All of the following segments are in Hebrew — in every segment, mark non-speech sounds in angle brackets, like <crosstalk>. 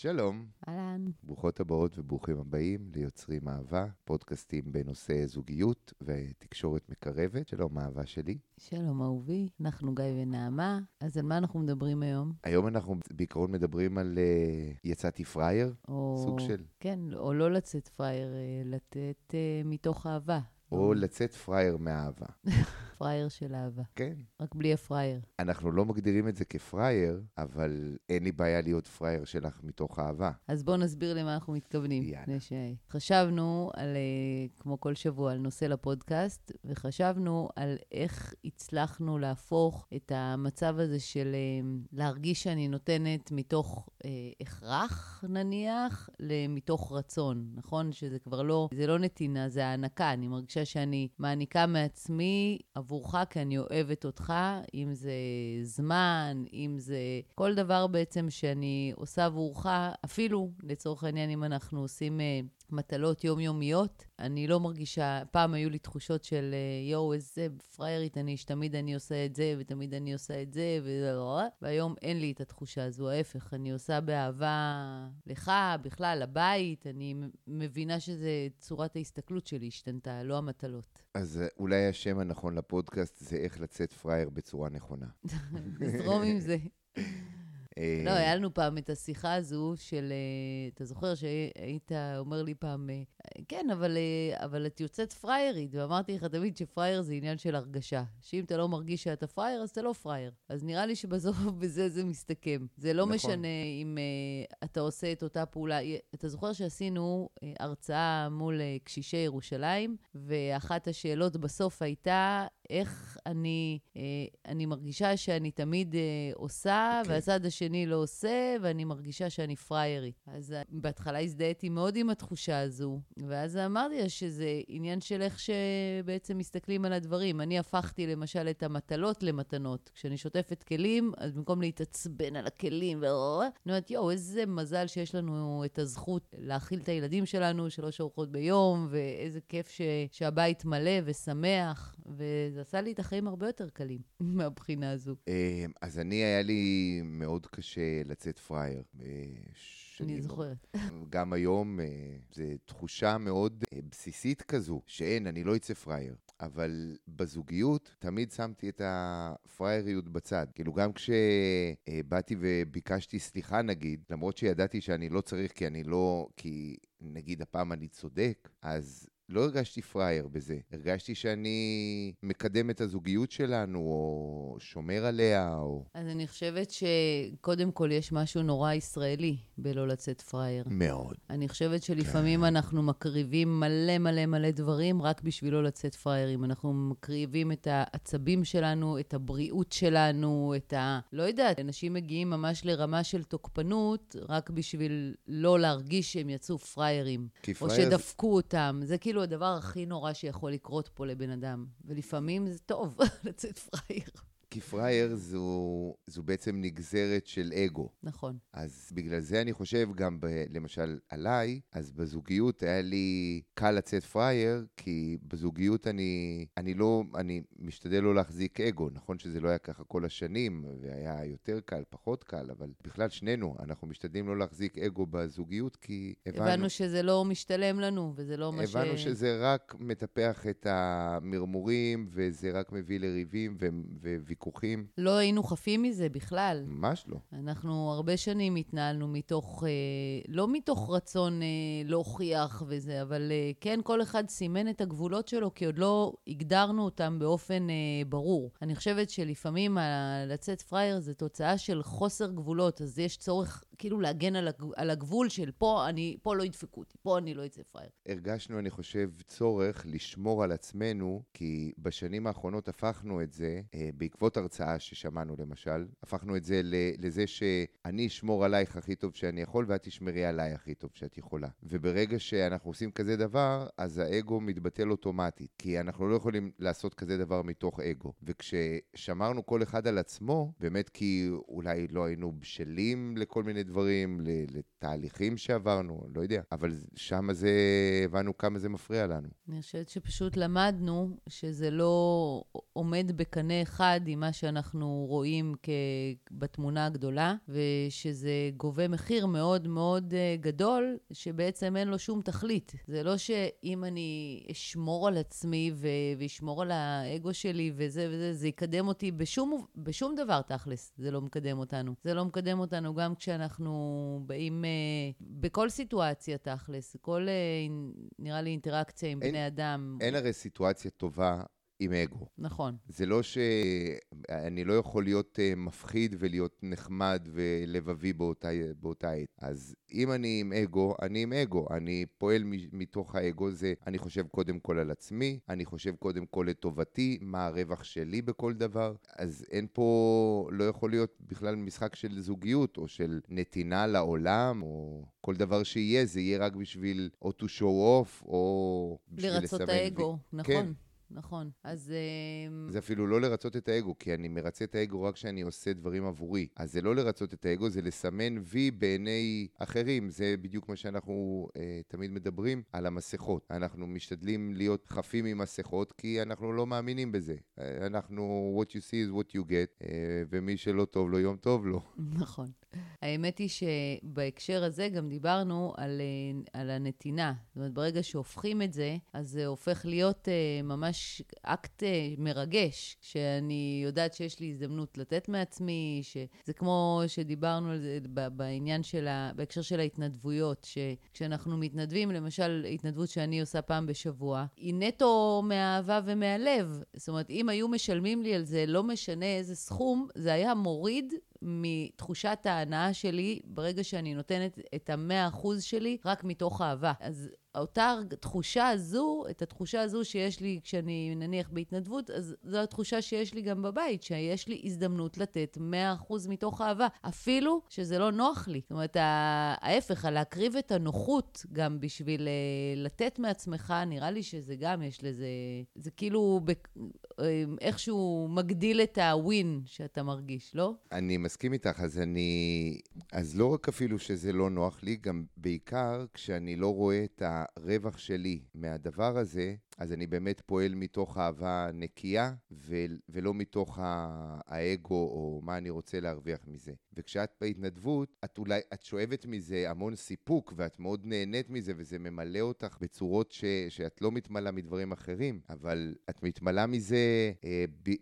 שלום, אהלן. ברוכות הבאות וברוכים הבאים ליוצרים אהבה, פודקאסטים בנושא זוגיות ותקשורת מקרבת. שלום, אהבה שלי. שלום אהובי, אנחנו גיא ונעמה. אז על מה אנחנו מדברים היום? היום אנחנו בעיקרון מדברים על uh, יצאתי פראייר, או... סוג של, כן, או לא לצאת פראייר, אה, לתת אה, מתוך אהבה. או לצאת פראייר מאהבה. <laughs> פראייר של אהבה. כן. רק בלי הפראייר. אנחנו לא מגדירים את זה כפראייר, אבל אין לי בעיה להיות פראייר שלך מתוך אהבה. אז בואו נסביר למה אנחנו מתכוונים. יאללה. ש... חשבנו על, אה, כמו כל שבוע, על נושא לפודקאסט, וחשבנו על איך הצלחנו להפוך את המצב הזה של אה, להרגיש שאני נותנת מתוך אה, הכרח, נניח, למתוך רצון, נכון? שזה כבר לא, זה לא נתינה, זה הענקה. אני מרגישה שאני מעניקה מעצמי עבורך, כי אני אוהבת אותך, אם זה זמן, אם זה כל דבר בעצם שאני עושה עבורך, אפילו לצורך העניין, אם אנחנו עושים אה, מטלות יומיומיות, אני לא מרגישה, פעם היו לי תחושות של אה, יואו, איזה פריירית אני, שתמיד אני עושה את זה, ותמיד אני עושה את זה, ו... והיום אין לי את התחושה הזו, ההפך, אני עושה באהבה לך, בכלל, לבית, אני מבינה שזה צורת ההסתכלות שלי השתנתה, לא המטלות. אז אה, אולי השם הנכון לפודקאסט זה איך לצאת פראייר בצורה נכונה. <laughs> נזרום עם זה. אה, לא, היה לנו פעם את השיחה הזו של, אה, אתה זוכר שהיית אומר לי פעם, אה, כן, אבל, אה, אבל את יוצאת פריירית, ואמרתי לך תמיד שפרייר זה עניין של הרגשה. שאם אתה לא מרגיש שאתה פרייר, אז אתה לא פרייר. אז נראה לי שבסוף <laughs> בזה זה מסתכם. זה לא נכון. משנה אם אה, אתה עושה את אותה פעולה. אתה זוכר שעשינו uh, הרצאה מול uh, קשישי ירושלים, ואחת השאלות בסוף הייתה, איך אני, אה, אני מרגישה שאני תמיד אה, עושה, אוקיי. והצד השני לא עושה, ואני מרגישה שאני פריירית. אז אה, בהתחלה הזדהיתי מאוד עם התחושה הזו, ואז אמרתי לה שזה עניין של איך שבעצם מסתכלים על הדברים. אני הפכתי למשל את המטלות למתנות. כשאני שוטפת כלים, אז במקום להתעצבן על הכלים. אני אומרת, יואו, איזה מזל שיש לנו את הזכות להאכיל את הילדים שלנו שלוש ארוחות ביום, ואיזה כיף ש... שהבית מלא ושמח, וזה עשה לי את החיים הרבה יותר קלים <laughs> מהבחינה הזו. אה, אז אני, היה לי מאוד קשה לצאת פראייר. אה. אני זוכרת. <laughs> גם היום, אה, זו תחושה מאוד בסיסית כזו, שאין, אני לא אצא פראייר. אבל בזוגיות תמיד שמתי את הפראייריות בצד. כאילו, גם כשבאתי וביקשתי סליחה, נגיד, למרות שידעתי שאני לא צריך כי אני לא... כי נגיד הפעם אני צודק, אז לא הרגשתי פראייר בזה. הרגשתי שאני מקדם את הזוגיות שלנו, או שומר עליה, או... אז אני חושבת שקודם כל יש משהו נורא ישראלי בלא לצאת פראייר. מאוד. אני חושבת שלפעמים אנחנו מקריבים מלא מלא מלא דברים רק בשביל לא לצאת פראיירים. אנחנו מקריבים את העצבים שלנו, את הבריאות שלנו, את ה... לא יודעת, אנשים מגיעים ממש לרמה של תוקפנות רק בשביל לא להרגיש שהם יצאו פראיירים. כי או פראייר זה- שדפקו אותם. זה כאילו הדבר הכי נורא שיכול לקרות פה לבן אדם. ולפעמים זה טוב <laughs> לצאת פראייר. כי פראייר זו, זו בעצם נגזרת של אגו. נכון. אז בגלל זה אני חושב גם, ב, למשל, עליי, אז בזוגיות היה לי קל לצאת פראייר, כי בזוגיות אני, אני לא, אני משתדל לא להחזיק אגו. נכון שזה לא היה ככה כל השנים, והיה יותר קל, פחות קל, אבל בכלל שנינו, אנחנו משתדלים לא להחזיק אגו בזוגיות, כי הבנו, הבנו שזה לא משתלם לנו, וזה לא מה ש... הבנו שזה רק מטפח את המרמורים, וזה רק מביא לריבים ו- וויכוחים. לא היינו חפים מזה בכלל. ממש לא. אנחנו הרבה שנים התנהלנו מתוך, אה, לא מתוך רצון אה, להוכיח וזה, אבל אה, כן, כל אחד סימן את הגבולות שלו, כי עוד לא הגדרנו אותם באופן ברור. אני חושבת שלפעמים לצאת פראייר זה תוצאה של חוסר גבולות, אז יש צורך כאילו להגן על, הג... על הגבול של פה, אני, פה לא ידפקו אותי, פה אני לא אצא פראייר. הרגשנו, אני חושב, צורך לשמור על עצמנו, כי בשנים האחרונות הפכנו את זה, אה, בעקבות הרצאה ששמענו למשל, הפכנו את זה לזה שאני אשמור עלייך הכי טוב שאני יכול, ואת תשמרי עליי הכי טוב שאת יכולה. וברגע שאנחנו עושים כזה דבר, אז האגו מתבטל אוטומטית, כי אנחנו לא יכולים לעשות כזה דבר מתוך אגו. וכששמרנו כל אחד על עצמו, באמת כי אולי לא היינו בשלים לכל מיני דברים, לתהליכים שעברנו, לא יודע. אבל שם זה, הבנו כמה זה מפריע לנו. אני חושבת שפשוט למדנו שזה לא עומד בקנה אחד עם מה שאנחנו רואים כ... בתמונה הגדולה, ושזה גובה מחיר מאוד מאוד אה, גדול, שבעצם אין לו שום תכלית. זה לא שאם אני אשמור על עצמי ו... ואשמור על האגו שלי וזה וזה, זה יקדם אותי בשום, בשום דבר תכלס, זה לא מקדם אותנו. זה לא מקדם אותנו גם כשאנחנו באים, אה, בכל סיטואציה תכלס, כל, אה, נראה לי, אינטראקציה עם אין, בני אדם. אין הרי סיטואציה טובה עם אגו. נכון. זה לא שאני לא יכול להיות uh, מפחיד ולהיות נחמד ולבבי באותה, באותה עת. אז אם אני עם אגו, אני עם אגו. אני פועל מתוך האגו זה, אני חושב קודם כל על עצמי, אני חושב קודם כל לטובתי, מה הרווח שלי בכל דבר. אז אין פה, לא יכול להיות בכלל משחק של זוגיות או של נתינה לעולם, או כל דבר שיהיה, זה יהיה רק בשביל או to show off, או בשביל לסמן... לרצות האגו, נכון. כן. נכון. אז... אמ, זה אפילו לא לרצות את האגו, כי אני מרצה את האגו רק כשאני עושה דברים עבורי. אז זה לא לרצות את האגו, זה לסמן וי בעיני אחרים. זה בדיוק מה שאנחנו אה, תמיד מדברים על המסכות. אנחנו משתדלים להיות חפים ממסכות, כי אנחנו לא מאמינים בזה. אה, אנחנו, what you see is what you get, אה, ומי שלא טוב לו, יום טוב לו. <laughs> נכון. האמת היא שבהקשר הזה גם דיברנו על, אה, על הנתינה. זאת אומרת, ברגע שהופכים את זה, אז זה הופך להיות uh, ממש אקט uh, מרגש, שאני יודעת שיש לי הזדמנות לתת מעצמי, שזה כמו שדיברנו על זה בעניין של ה... בהקשר של ההתנדבויות, שכשאנחנו מתנדבים, למשל, התנדבות שאני עושה פעם בשבוע, היא נטו מהאהבה ומהלב. זאת אומרת, אם היו משלמים לי על זה, לא משנה איזה סכום, זה היה מוריד מתחושת ההנאה שלי ברגע שאני נותנת את המאה אחוז שלי רק מתוך אהבה. אז אותה תחושה הזו, את התחושה הזו שיש לי כשאני נניח בהתנדבות, אז זו התחושה שיש לי גם בבית, שיש לי הזדמנות לתת 100% מתוך אהבה, אפילו שזה לא נוח לי. זאת אומרת, ההפך, להקריב את הנוחות גם בשביל אה, לתת מעצמך, נראה לי שזה גם, יש לזה, זה כאילו איכשהו מגדיל את הווין שאתה מרגיש, לא? אני מסכים איתך, אז אני... אז לא רק אפילו שזה לא נוח לי, גם בעיקר כשאני לא רואה את. הרווח שלי מהדבר הזה, אז אני באמת פועל מתוך אהבה נקייה, ו- ולא מתוך האגו או מה אני רוצה להרוויח מזה. וכשאת בהתנדבות, את אולי, את שואבת מזה המון סיפוק, ואת מאוד נהנית מזה, וזה ממלא אותך בצורות ש- שאת לא מתמלאה מדברים אחרים, אבל את מתמלאה מזה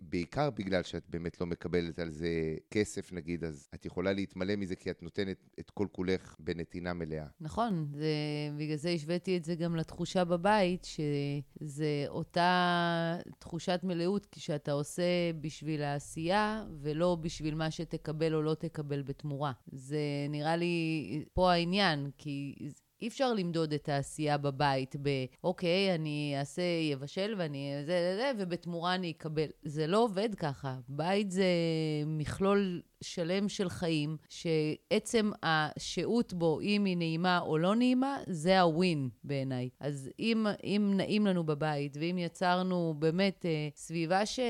בעיקר בגלל שאת באמת לא מקבלת על זה כסף, נגיד, אז את יכולה להתמלא מזה כי את נותנת את כל כולך בנתינה מלאה. נכון, זה, בגלל זה השוויתי את זה גם לתחושה בבית, ש... זה אותה תחושת מלאות שאתה עושה בשביל העשייה, ולא בשביל מה שתקבל או לא תקבל בתמורה. זה נראה לי פה העניין, כי אי אפשר למדוד את העשייה בבית ב, אוקיי, אני אעשה, יבשל ואני זה, זה, זה, ובתמורה אני אקבל. זה לא עובד ככה. בית זה מכלול שלם של חיים, שעצם השהות בו, אם היא נעימה או לא נעימה, זה הווין בעיניי. אז אם, אם נעים לנו בבית, ואם יצרנו באמת אה, סביבה ש,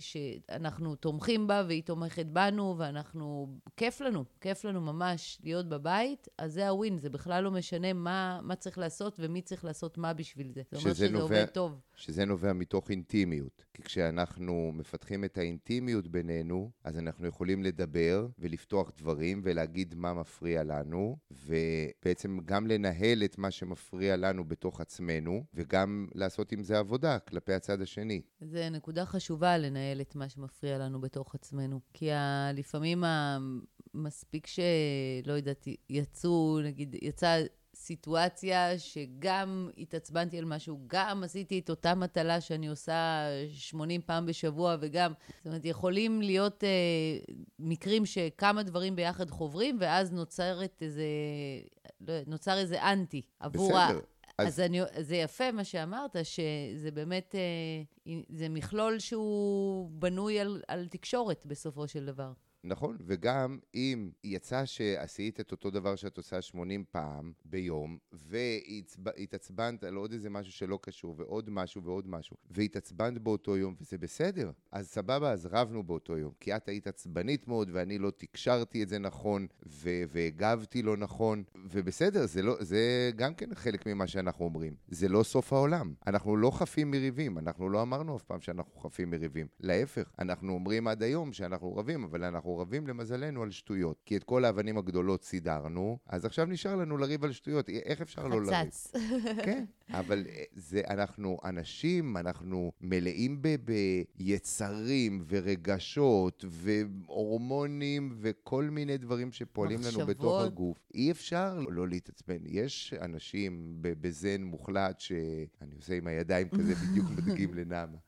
שאנחנו תומכים בה והיא תומכת בנו, ואנחנו, כיף לנו, כיף לנו ממש להיות בבית, אז זה הווין, זה בכלל לא משנה מה, מה צריך לעשות ומי צריך לעשות מה בשביל זה. זה אומר שזה נובע, עובד טוב. שזה נובע מתוך אינטימיות. כי כשאנחנו מפתחים את האינטימיות בינינו, אז אנחנו יכולים לדבר ולפתוח דברים ולהגיד מה מפריע לנו, ובעצם גם לנהל את מה שמפריע לנו בתוך עצמנו, וגם לעשות עם זה עבודה כלפי הצד השני. זה נקודה חשובה לנהל את מה שמפריע לנו בתוך עצמנו. כי לפעמים מספיק שלא יודעת, יצאו, נגיד, יצא סיטואציה שגם התעצבנתי על משהו, גם עשיתי את אותה מטלה שאני עושה 80 פעם בשבוע, וגם, זאת אומרת, יכולים להיות אה, מקרים שכמה דברים ביחד חוברים, ואז נוצרת איזה, לא, נוצר איזה אנטי עבור בסדר. ה... אז, אז אני, זה יפה מה שאמרת, שזה באמת, אה, זה מכלול שהוא בנוי על, על תקשורת בסופו של דבר. נכון, וגם אם יצא שעשית את אותו דבר שאת עושה 80 פעם ביום, והתעצבנת על עוד איזה משהו שלא קשור, ועוד משהו ועוד משהו, והתעצבנת באותו יום, וזה בסדר, אז סבבה, אז רבנו באותו יום, כי את היית עצבנית מאוד, ואני לא תקשרתי את זה נכון, והגבתי לא נכון, ובסדר, זה, לא, זה גם כן חלק ממה שאנחנו אומרים. זה לא סוף העולם. אנחנו לא חפים מריבים, אנחנו לא אמרנו אף פעם שאנחנו חפים מריבים. להפך, אנחנו אומרים עד היום שאנחנו רבים, אבל אנחנו רבים למזלנו על שטויות. כי את כל האבנים הגדולות סידרנו, אז עכשיו נשאר לנו לריב על שטויות. איך אפשר חצץ. לא לריב? כן, אבל אה, זה, אנחנו אנשים, אנחנו מלאים ב, ביצרים ורגשות והורמונים וכל מיני דברים שפועלים לנו בתוך הגוף. אי אפשר לא להתעצבן. יש אנשים בזן מוחלט, שאני עושה עם הידיים כזה, <laughs> בדיוק מדגים לנעמה,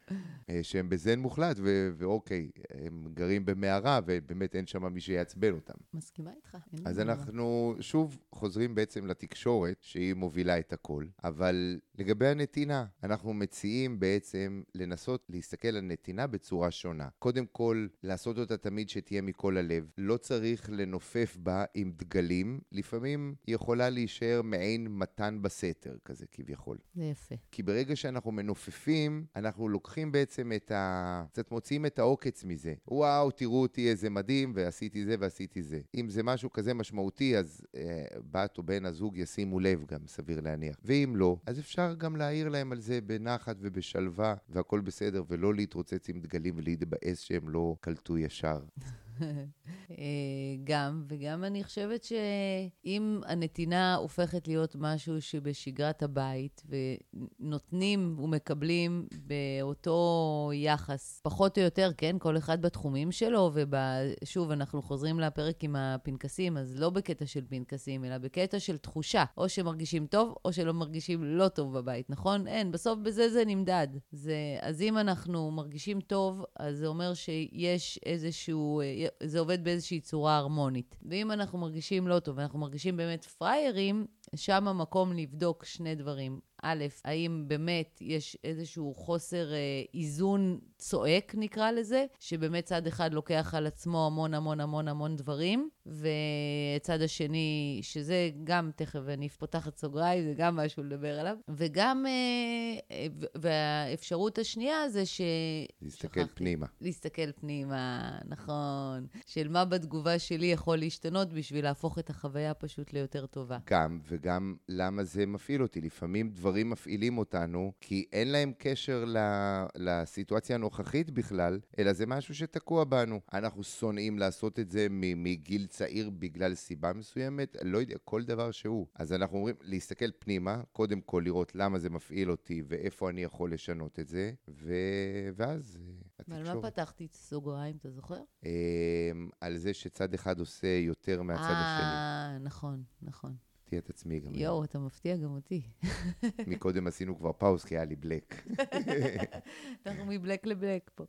אה, שהם בזן מוחלט, ו- ואוקיי, הם גרים במערה, ובאמת אין שם מי שיעצבן אותם. מסכימה איתך. אז אנחנו שוב חוזרים בעצם לתקשורת, שהיא מובילה את הכל, אבל to לגבי הנתינה, אנחנו מציעים בעצם לנסות להסתכל על נתינה בצורה שונה. קודם כל, לעשות אותה תמיד שתהיה מכל הלב. לא צריך לנופף בה עם דגלים, לפעמים היא יכולה להישאר מעין מתן בסתר כזה, כביכול. זה יפה. כי ברגע שאנחנו מנופפים, אנחנו לוקחים בעצם את ה... קצת מוציאים את העוקץ מזה. וואו, תראו אותי איזה מדהים, ועשיתי זה ועשיתי זה. אם זה משהו כזה משמעותי, אז אה, בת או בן הזוג ישימו לב גם, סביר להניח. ואם לא, אז אפשר גם להעיר להם על זה בנחת ובשלווה, והכול בסדר, ולא להתרוצץ עם דגלים ולהתבאס שהם לא קלטו ישר. אה, גם, וגם אני חושבת שאם הנתינה הופכת להיות משהו שבשגרת הבית, ונותנים ומקבלים באותו יחס, פחות או יותר, כן, כל אחד בתחומים שלו, ושוב, אנחנו חוזרים לפרק עם הפנקסים, אז לא בקטע של פנקסים, אלא בקטע של תחושה, או שמרגישים טוב, או שלא מרגישים לא טוב בבית, נכון? אין, בסוף בזה זה נמדד. זה, אז אם אנחנו מרגישים טוב, אז זה אומר שיש איזשהו... זה עובד באיזושהי צורה הרמונית. ואם אנחנו מרגישים לא טוב, ואנחנו מרגישים באמת פראיירים, שם המקום לבדוק שני דברים. א', האם באמת יש איזשהו חוסר אה, איזון צועק, נקרא לזה, שבאמת צד אחד לוקח על עצמו המון המון המון המון דברים, וצד השני, שזה גם, תכף אני פותחת סוגריים, זה גם משהו לדבר עליו, וגם, אה, והאפשרות השנייה זה ש... להסתכל שכחתי, פנימה. להסתכל פנימה, נכון. של מה בתגובה שלי יכול להשתנות בשביל להפוך את החוויה פשוט ליותר טובה. גם, וגם למה זה מפעיל אותי. לפעמים דברים... דברים מפעילים אותנו, כי אין להם קשר לסיטואציה הנוכחית בכלל, אלא זה משהו שתקוע בנו. אנחנו שונאים לעשות את זה מגיל צעיר בגלל סיבה מסוימת, לא יודע, כל דבר שהוא. אז אנחנו אומרים, להסתכל פנימה, קודם כל לראות למה זה מפעיל אותי ואיפה אני יכול לשנות את זה, ו... ואז התקשורת. ועל מה פתחתי את הסוגריים, אתה זוכר? אמ, על זה שצד אחד עושה יותר מהצד השני. אה, נכון, נכון. מפתיע את עצמי גם. יואו, אתה מפתיע גם אותי. מקודם עשינו כבר פאוס, כי היה לי בלק. <laughs> אנחנו מבלק לבלק פה.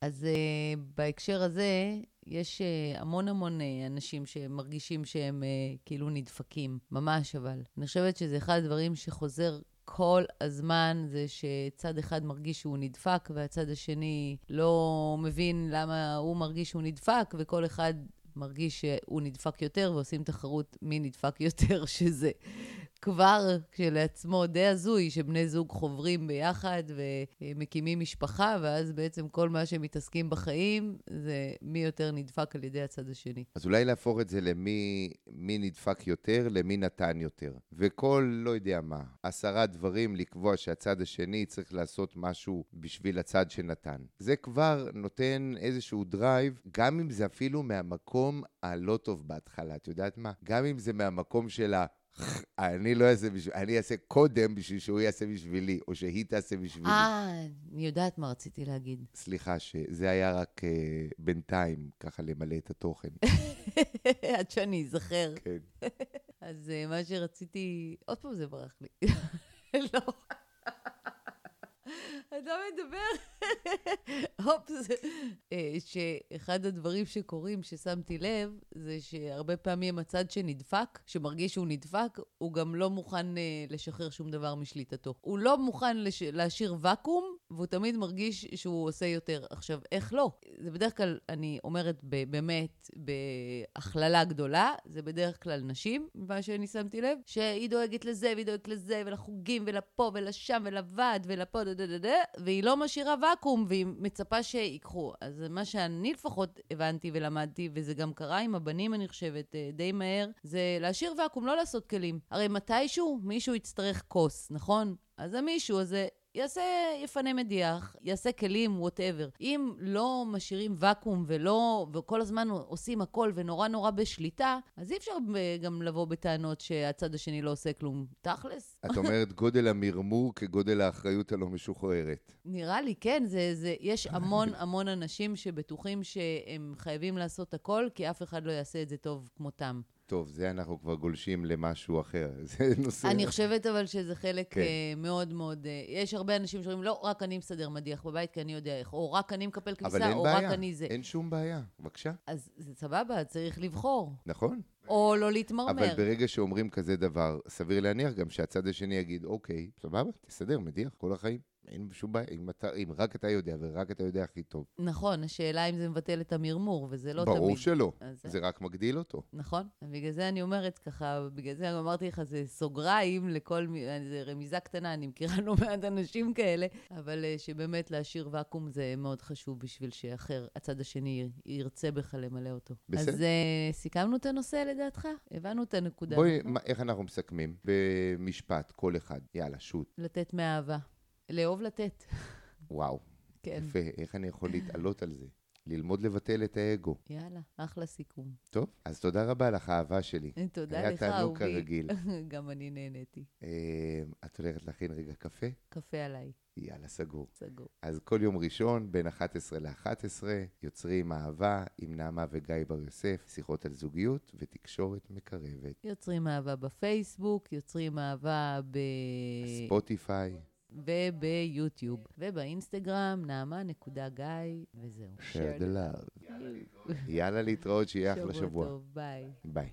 אז uh, בהקשר הזה, יש uh, המון המון uh, אנשים שמרגישים שהם uh, כאילו נדפקים, ממש אבל. אני חושבת שזה אחד הדברים שחוזר כל הזמן זה שצד אחד מרגיש שהוא נדפק והצד השני לא מבין למה הוא מרגיש שהוא נדפק, וכל אחד מרגיש שהוא נדפק יותר, ועושים תחרות מי נדפק יותר, <laughs> שזה כבר כשלעצמו די הזוי, שבני זוג חוברים ביחד ומקימים משפחה, ואז בעצם כל מה שהם מתעסקים בחיים זה מי יותר נדפק על ידי הצד השני. אז אולי להפוך את זה למי מי נדפק יותר, למי נתן יותר. וכל, לא יודע מה, עשרה דברים לקבוע שהצד השני צריך לעשות משהו בשביל הצד שנתן. זה כבר נותן איזשהו drive, גם אם זה אפילו מהמקום הלא טוב בהתחלה, את יודעת מה? גם אם זה מהמקום של ה... אני לא אעשה בשביל, אני אעשה קודם בשביל שהוא יעשה בשבילי, או שהיא תעשה בשבילי. אה, אני יודעת מה רציתי להגיד. סליחה, שזה היה רק uh, בינתיים, ככה למלא את התוכן. <laughs> עד שאני אזכר. כן. <laughs> אז uh, מה שרציתי, עוד פעם זה ברח לי. <laughs> לא. אתה מדבר, זה... אה, שאחד הדברים שקורים, ששמתי לב, זה שהרבה פעמים הצד שנדפק, שמרגיש שהוא נדפק, הוא גם לא מוכן אה, לשחרר שום דבר משליטתו. הוא לא מוכן לש... להשאיר ואקום והוא תמיד מרגיש שהוא עושה יותר. עכשיו, איך לא? זה בדרך כלל, אני אומרת ב- באמת, בהכללה גדולה, זה בדרך כלל נשים, ממה שאני שמתי לב, שהיא דואגת לזה, והיא דואגת לזה, ולחוגים, ולפה, ולשם, ולוועד, ולפה, דה דה דה דה, והיא לא משאירה ואקום, והיא מצפה שיקחו. אז מה שאני לפחות הבנתי ולמדתי, וזה גם קרה עם הבנים, אני חושבת, אה, די מהר, זה להשאיר ואקום, לא לעשות כלים. הרי מתישהו מישהו יצטרך כוס, נכון? אז המישהו הזה יעשה, יפנה מדיח, יעשה כלים, whatever. אם לא משאירים ואקום ולא, וכל הזמן עושים הכל ונורא נורא בשליטה, אז אי אפשר גם לבוא בטענות שהצד השני לא עושה כלום. תכלס. <laughs> את אומרת גודל המרמור כגודל האחריות הלא משוחררת. נראה לי, כן. זה, זה, יש המון המון אנשים שבטוחים שהם חייבים לעשות הכל, כי אף אחד לא יעשה את זה טוב כמותם. טוב, זה אנחנו כבר גולשים למשהו אחר. <laughs> זה נושא... אני חושבת אבל שזה חלק כן. uh, מאוד מאוד... Uh, יש הרבה אנשים שאומרים, לא, רק אני מסדר מדיח בבית, כי אני יודע איך, או רק אני מקפל כביסה, או בעיה. רק אני זה. אין שום בעיה, בבקשה. אז זה סבבה, צריך לבחור. נכון. או לא להתמרמר. אבל ברגע שאומרים כזה דבר, סביר להניח גם שהצד השני יגיד, אוקיי, סבבה, תסדר, מדיח כל החיים. אין שום בעיה, אם, אתה, אם רק אתה יודע ורק אתה יודע הכי טוב. נכון, השאלה אם זה מבטל את המרמור, וזה לא ברור תמיד. ברור שלא, אז... זה רק מגדיל אותו. נכון, בגלל זה אני אומרת ככה, בגלל זה אמרתי לך, זה סוגריים לכל, זה רמיזה קטנה, אני מכירה לא מעט אנשים כאלה, אבל אה, שבאמת להשאיר ואקום זה מאוד חשוב בשביל שאחר, הצד השני ירצה בך למלא אותו. בסדר. אז uh, סיכמנו את הנושא לדעתך? הבנו את הנקודה. בואי, נכון? מה, איך אנחנו מסכמים? במשפט, כל אחד. יאללה, שוט. לתת מאהבה. לאהוב לתת. וואו. כן. יפה, איך אני יכול להתעלות על זה? ללמוד לבטל את האגו. יאללה, אחלה סיכום. טוב, אז תודה רבה לך, האהבה שלי. תודה לך, אהובי. היה תענוג כרגיל. <laughs> גם אני נהניתי. אה, את הולכת להכין רגע קפה? קפה עליי. יאללה, סגור. סגור. אז כל יום ראשון, בין 11 ל-11, יוצרים אהבה עם נעמה וגיא בר יוסף, שיחות על זוגיות ותקשורת מקרבת. יוצרים אהבה בפייסבוק, יוצרים אהבה ב... ספוטיפיי. וביוטיוב, ובאינסטגרם, נעמה.גיא, וזהו. share the love. <laughs> יאללה להתראות, שיהיה אחלה שבוע. שבוע טוב, ביי. ביי.